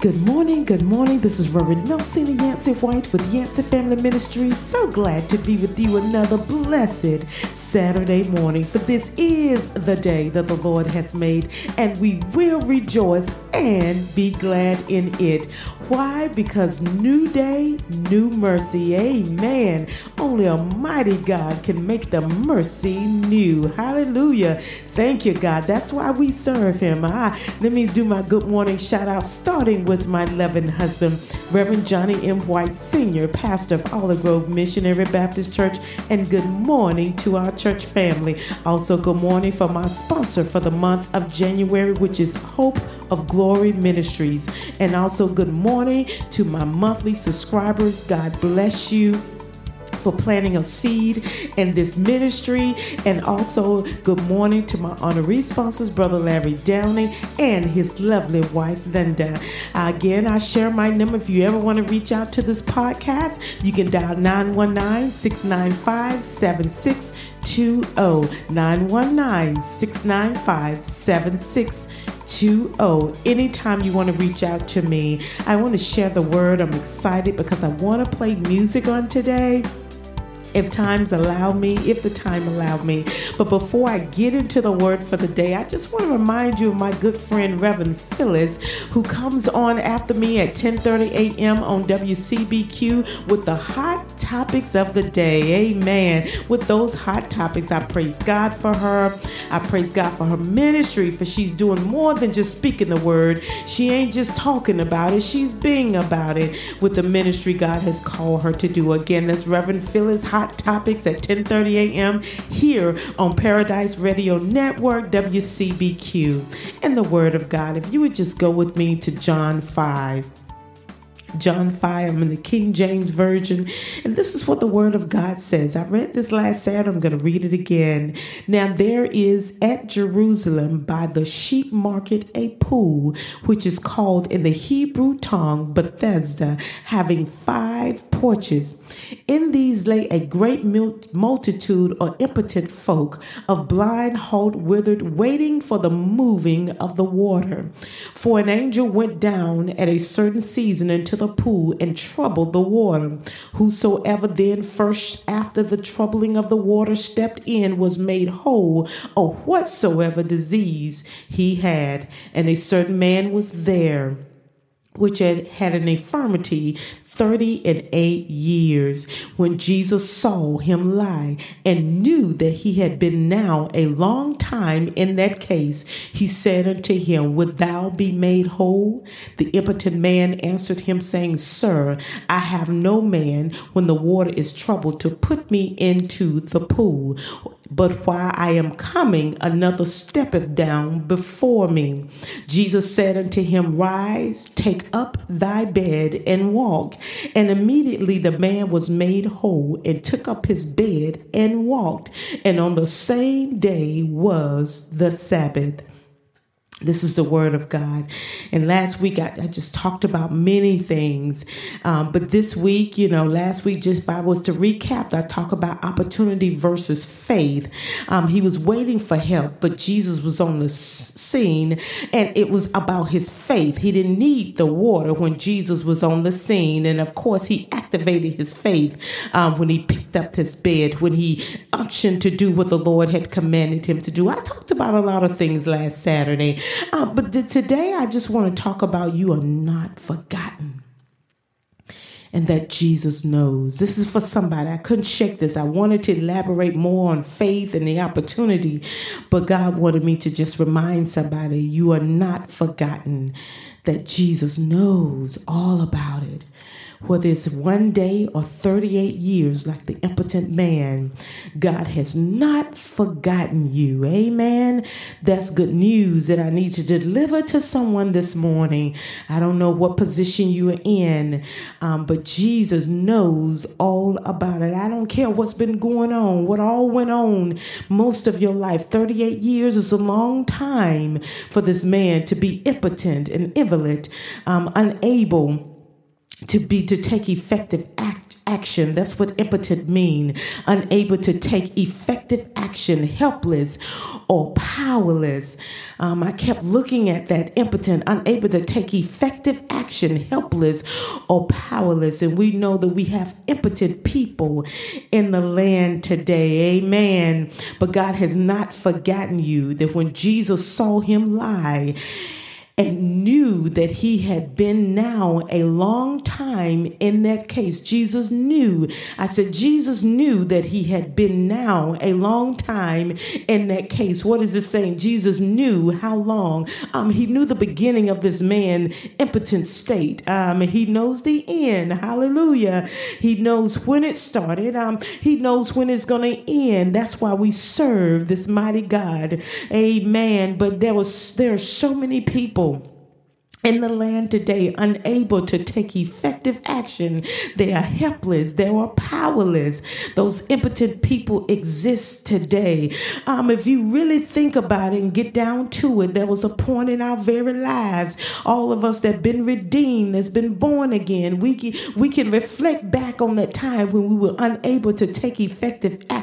Good morning, good morning. This is Reverend Melcina Yancey White with Yancey Family Ministries. So glad to be with you another blessed Saturday morning. For this is the day that the Lord has made, and we will rejoice and be glad in it. Why? Because new day, new mercy. Amen. Only a mighty God can make the mercy new. Hallelujah. Thank you, God. That's why we serve Him. Ah, let me do my good morning shout out, starting with my loving husband, Reverend Johnny M. White, Sr., pastor of Olive Grove Missionary Baptist Church, and good morning to our church family. Also, good morning for my sponsor for the month of January, which is Hope of Glory Ministries. And also, good morning to my monthly subscribers. God bless you for planting a seed in this ministry. And also, good morning to my honorary sponsors, Brother Larry Downey and his lovely wife, Linda. Again, I share my number. If you ever want to reach out to this podcast, you can dial 919 695 7620. 919 695 7620. Anytime you want to reach out to me, I want to share the word. I'm excited because I want to play music on today if times allow me, if the time allowed me. But before I get into the word for the day, I just want to remind you of my good friend Reverend Phyllis, who comes on after me at 10:30 a.m. on WCBQ with the hot topics of the day. Amen. With those hot topics, I praise God for her. I praise God for her ministry, for she's doing more than just speaking the word. She ain't just talking about it, she's being about it with the ministry God has called her to do. Again, that's Reverend Phyllis Hot Topics at 10:30 a.m. here on Paradise Radio Network WCBQ. And the Word of God. If you would just go with me to John 5. John 5, I'm in the King James Version, and this is what the Word of God says. I read this last Saturday, I'm going to read it again. Now, there is at Jerusalem by the sheep market a pool, which is called in the Hebrew tongue Bethesda, having five porches. In these lay a great multitude or impotent folk of blind, halt, withered, waiting for the moving of the water. For an angel went down at a certain season into the pool and troubled the water. Whosoever then first after the troubling of the water stepped in was made whole of whatsoever disease he had. And a certain man was there which had had an infirmity 30 and 8 years when Jesus saw him lie and knew that he had been now a long time in that case, he said unto him, Would thou be made whole? The impotent man answered him, saying, Sir, I have no man when the water is troubled to put me into the pool. But while I am coming, another steppeth down before me. Jesus said unto him, Rise, take up thy bed, and walk. And immediately the man was made whole and took up his bed and walked. And on the same day was the Sabbath. This is the word of God. And last week, I, I just talked about many things. Um, but this week, you know, last week, just I was to recap, I talk about opportunity versus faith. Um, he was waiting for help, but Jesus was on the scene and it was about his faith. He didn't need the water when Jesus was on the scene. And of course, he activated his faith um, when he picked up his bed, when he unctioned to do what the Lord had commanded him to do. I talked about a lot of things last Saturday. Uh, but th- today I just want to talk about you are not forgotten and that Jesus knows. This is for somebody. I couldn't shake this. I wanted to elaborate more on faith and the opportunity, but God wanted me to just remind somebody you are not forgotten, that Jesus knows all about it whether it's one day or 38 years, like the impotent man, God has not forgotten you. Amen. That's good news that I need to deliver to someone this morning. I don't know what position you are in, um, but Jesus knows all about it. I don't care what's been going on, what all went on most of your life. 38 years is a long time for this man to be impotent and invalid, um, unable to be to take effective act action. That's what impotent mean. Unable to take effective action, helpless or powerless. Um, I kept looking at that impotent, unable to take effective action, helpless or powerless. And we know that we have impotent people in the land today. Amen. But God has not forgotten you that when Jesus saw him lie, and knew that he had been now a long time in that case. Jesus knew. I said, Jesus knew that he had been now a long time in that case. What is it saying? Jesus knew how long. Um, he knew the beginning of this man impotent state. Um, he knows the end. Hallelujah. He knows when it started. Um, he knows when it's going to end. That's why we serve this mighty God. Amen. But there was there are so many people in the land today unable to take effective action. They are helpless. They are powerless. Those impotent people exist today. Um, if you really think about it and get down to it, there was a point in our very lives, all of us that been redeemed, that's been born again, we can, we can reflect back on that time when we were unable to take effective action.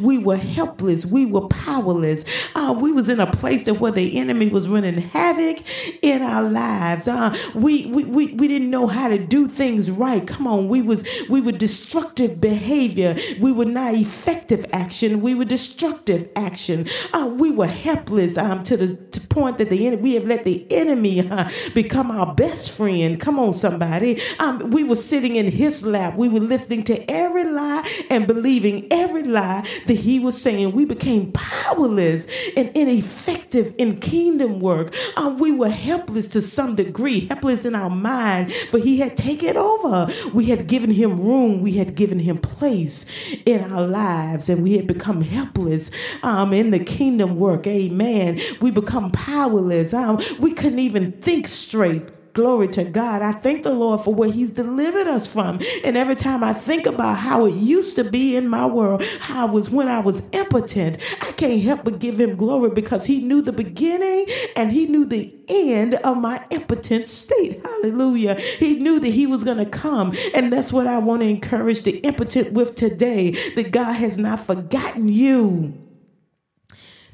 We were helpless. We were powerless. Uh, we was in a place that where the enemy was running havoc in our lives lives. Uh, we, we, we, we didn't know how to do things right. Come on, we was we were destructive behavior. We were not effective action. We were destructive action. Uh, we were helpless um, to the to point that the enemy, we have let the enemy uh, become our best friend. Come on, somebody. Um, we were sitting in his lap. We were listening to every lie and believing every lie that he was saying. We became powerless and ineffective in kingdom work. Um, we were helpless to some degree, helpless in our mind, for he had taken over. We had given him room, we had given him place in our lives, and we had become helpless um, in the kingdom work. Amen. We become powerless. Um, we couldn't even think straight Glory to God. I thank the Lord for where He's delivered us from. And every time I think about how it used to be in my world, how it was when I was impotent, I can't help but give Him glory because He knew the beginning and He knew the end of my impotent state. Hallelujah. He knew that He was going to come. And that's what I want to encourage the impotent with today that God has not forgotten you.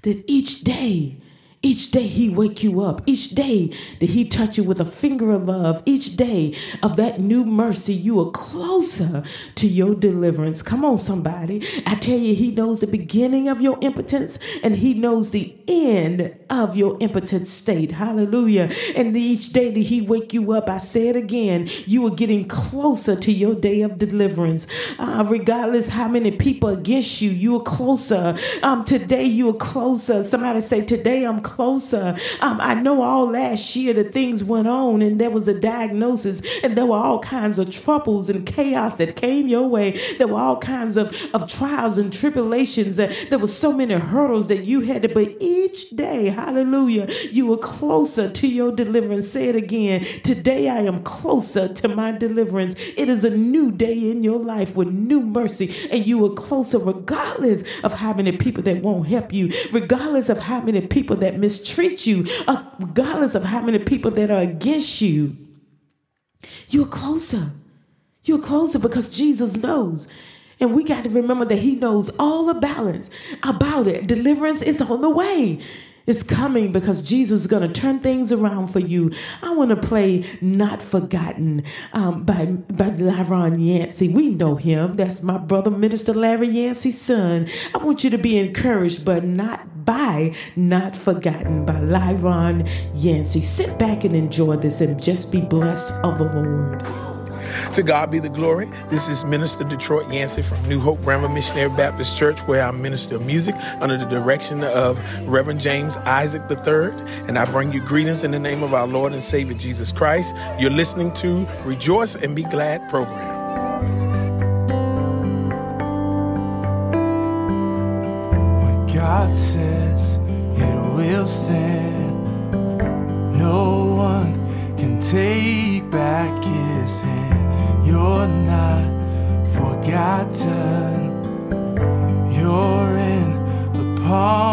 That each day, each day he wake you up. Each day that he touch you with a finger of love. Each day of that new mercy, you are closer to your deliverance. Come on, somebody. I tell you, he knows the beginning of your impotence and he knows the end of your impotent state. Hallelujah. And each day that he wake you up, I say it again, you are getting closer to your day of deliverance. Uh, regardless how many people against you, you are closer. Um, today you are closer. Somebody say, today I'm closer. Um, I know all last year the things went on and there was a diagnosis and there were all kinds of troubles and chaos that came your way. There were all kinds of, of trials and tribulations. Uh, there were so many hurdles that you had to, but each day, hallelujah, you were closer to your deliverance. Say it again. Today I am closer to my deliverance. It is a new day in your life with new mercy, and you are closer regardless of how many people that won't help you, regardless of how many people that mistreat you, uh, regardless of how many people that are against you, you're closer. You're closer because Jesus knows. And we got to remember that He knows all the balance about it. Deliverance is on the way. It's coming because Jesus is going to turn things around for you. I want to play Not Forgotten um, by, by Larron Yancey. We know him. That's my brother, Minister Larry Yancey's son. I want you to be encouraged, but not by Not Forgotten by Larron Yancey. Sit back and enjoy this and just be blessed of the Lord. To God be the glory. This is Minister Detroit Yancey from New Hope Grammar Missionary Baptist Church, where I'm minister of music under the direction of Reverend James Isaac III. And I bring you greetings in the name of our Lord and Savior Jesus Christ. You're listening to Rejoice and Be Glad program. What God says, it will stand. Forgotten. You're in the palm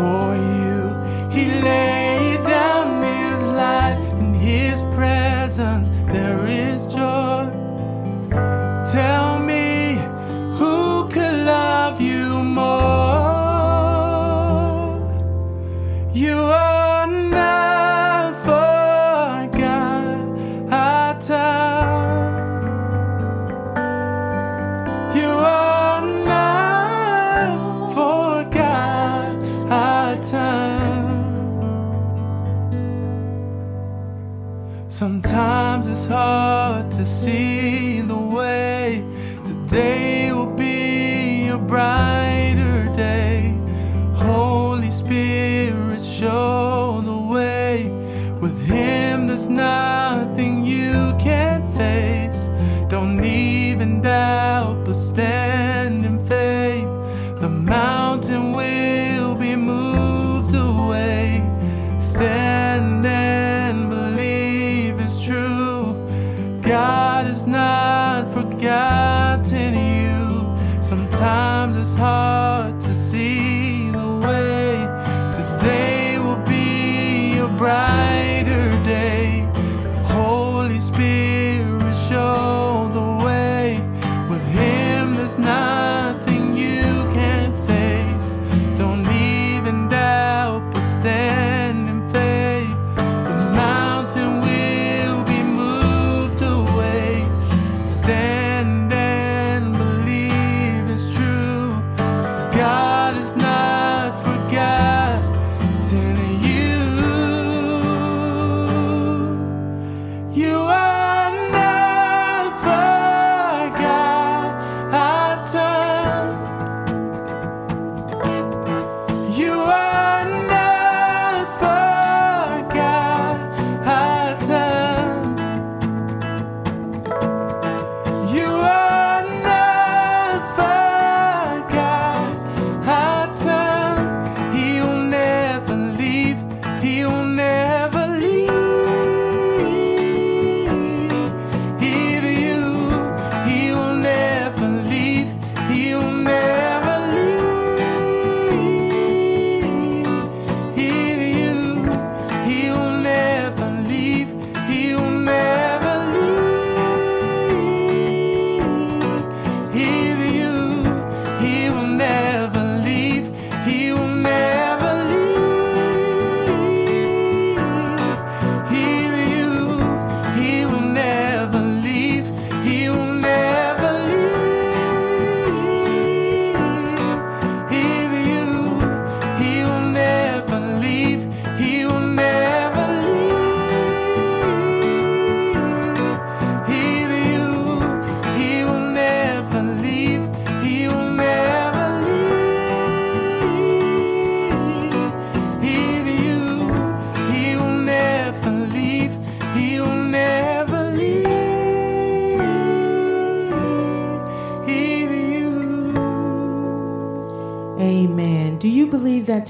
For Sometimes it's hard to see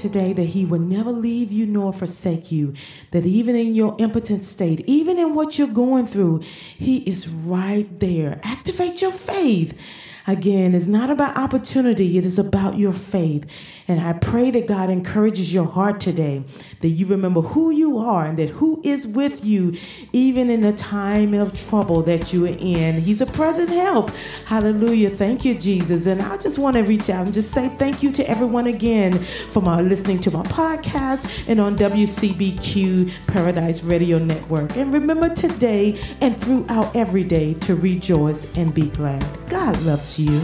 today that he will never leave you nor forsake you? That even in your impotent state, even in what you're going through, he is right there. Activate your faith. Again, it's not about opportunity, it is about your faith. And I pray that God encourages your heart today, that you remember who you are and that who is with you, even in the time of trouble that you are in. He's a present help. Hallelujah. Thank you, Jesus. And I just want to reach out and just say thank you to everyone again for my listening to my podcast and on WCBQ Paradise Radio Network. And remember today and throughout every day to rejoice and be glad. God loves you.